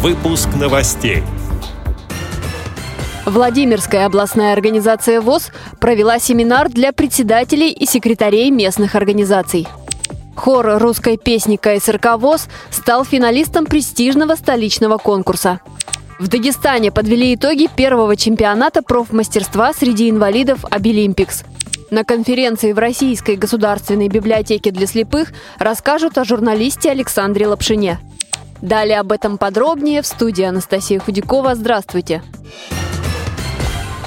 Выпуск новостей. Владимирская областная организация ВОЗ провела семинар для председателей и секретарей местных организаций. Хор русской песни КСРК ВОЗ стал финалистом престижного столичного конкурса. В Дагестане подвели итоги первого чемпионата профмастерства среди инвалидов «Обилимпикс». На конференции в Российской государственной библиотеке для слепых расскажут о журналисте Александре Лапшине. Далее об этом подробнее в студии Анастасия Худякова. Здравствуйте!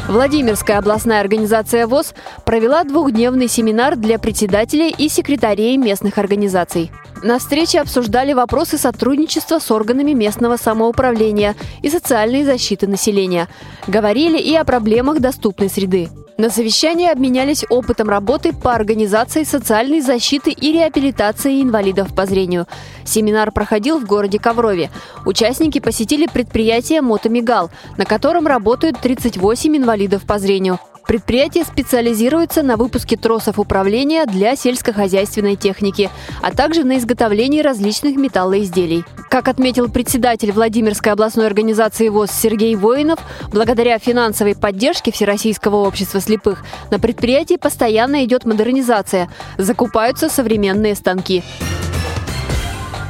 Владимирская областная организация ВОЗ провела двухдневный семинар для председателей и секретарей местных организаций. На встрече обсуждали вопросы сотрудничества с органами местного самоуправления и социальной защиты населения. Говорили и о проблемах доступной среды. На совещании обменялись опытом работы по организации социальной защиты и реабилитации инвалидов по зрению. Семинар проходил в городе Коврове. Участники посетили предприятие «Мотомигал», на котором работают 38 инвалидов по зрению. Предприятие специализируется на выпуске тросов управления для сельскохозяйственной техники, а также на изготовлении различных металлоизделий. Как отметил председатель Владимирской областной организации ВОЗ Сергей Воинов, благодаря финансовой поддержке Всероссийского общества слепых на предприятии постоянно идет модернизация, закупаются современные станки.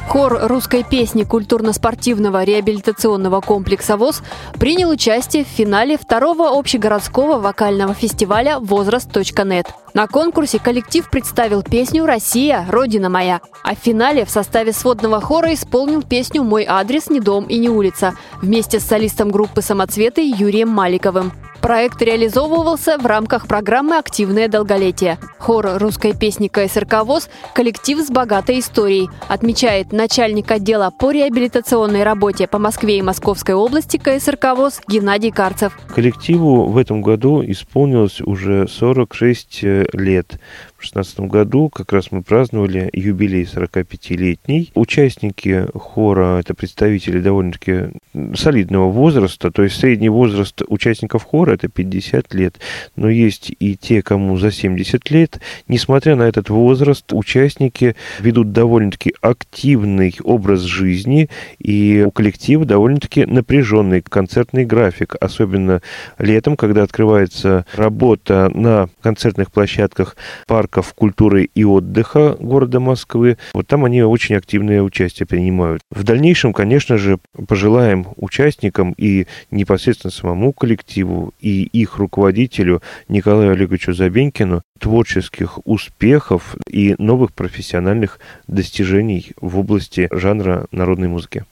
Хор русской песни культурно-спортивного реабилитационного комплекса ВОЗ принял участие в финале второго общегородского вокального фестиваля «Возраст.нет». На конкурсе коллектив представил песню «Россия, Родина моя», а в финале в составе сводного хора исполнил песню «Мой адрес не дом и не улица» вместе с солистом группы «Самоцветы» Юрием Маликовым. Проект реализовывался в рамках программы «Активное долголетие». Хор русской песни КСРК ВОЗ – коллектив с богатой историей, отмечает начальник отдела по реабилитационной работе по Москве и Московской области КСРК ВОЗ Геннадий Карцев. Коллективу в этом году исполнилось уже 46 э, лет. В 2016 году как раз мы праздновали юбилей 45-летний. Участники хора – это представители довольно-таки солидного возраста, то есть средний возраст участников хора – это 50 лет, но есть и те, кому за 70 лет. Несмотря на этот возраст, участники ведут довольно-таки активный образ жизни, и у коллектива довольно-таки напряженный концертный график, особенно летом, когда открывается работа на концертных площадках парков культуры и отдыха города Москвы. Вот там они очень активное участие принимают. В дальнейшем, конечно же, пожелаем участникам и непосредственно самому коллективу и их руководителю Николаю Олеговичу Забенькину творческих успехов и новых профессиональных достижений в области жанра народной музыки.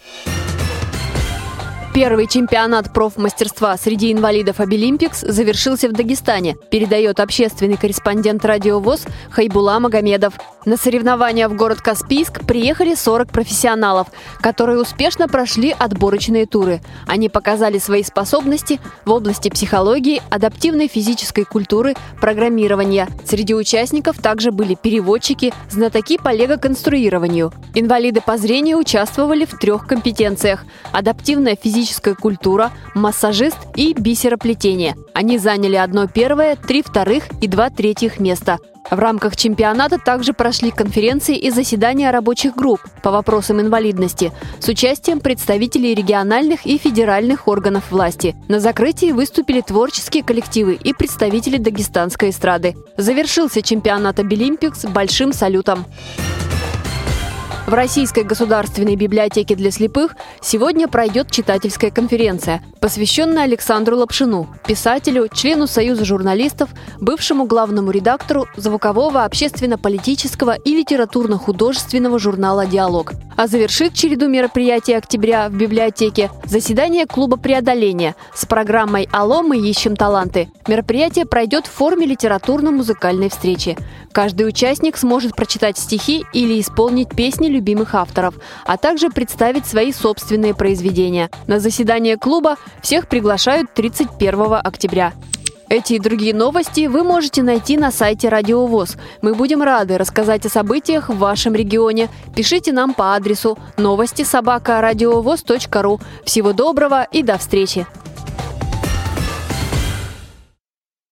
Первый чемпионат профмастерства среди инвалидов Обилимпикс завершился в Дагестане, передает общественный корреспондент радио ВОЗ Хайбула Магомедов. На соревнования в город Каспийск приехали 40 профессионалов, которые успешно прошли отборочные туры. Они показали свои способности в области психологии, адаптивной физической культуры, программирования. Среди участников также были переводчики, знатоки по лего-конструированию. Инвалиды по зрению участвовали в трех компетенциях – адаптивная физическая физическая культура, массажист и бисероплетение. Они заняли одно первое, три вторых и два третьих места. В рамках чемпионата также прошли конференции и заседания рабочих групп по вопросам инвалидности с участием представителей региональных и федеральных органов власти. На закрытии выступили творческие коллективы и представители дагестанской эстрады. Завершился чемпионат Обилимпикс большим салютом. В Российской государственной библиотеке для слепых сегодня пройдет читательская конференция, посвященная Александру Лапшину, писателю, члену Союза журналистов, бывшему главному редактору звукового, общественно-политического и литературно-художественного журнала «Диалог». А завершит череду мероприятий октября в библиотеке заседание клуба преодоления с программой «Алло, мы ищем таланты». Мероприятие пройдет в форме литературно-музыкальной встречи. Каждый участник сможет прочитать стихи или исполнить песни любимых авторов, а также представить свои собственные произведения. На заседание клуба всех приглашают 31 октября. Эти и другие новости вы можете найти на сайте Радио ВОЗ. Мы будем рады рассказать о событиях в вашем регионе. Пишите нам по адресу новости собака ру. Всего доброго и до встречи!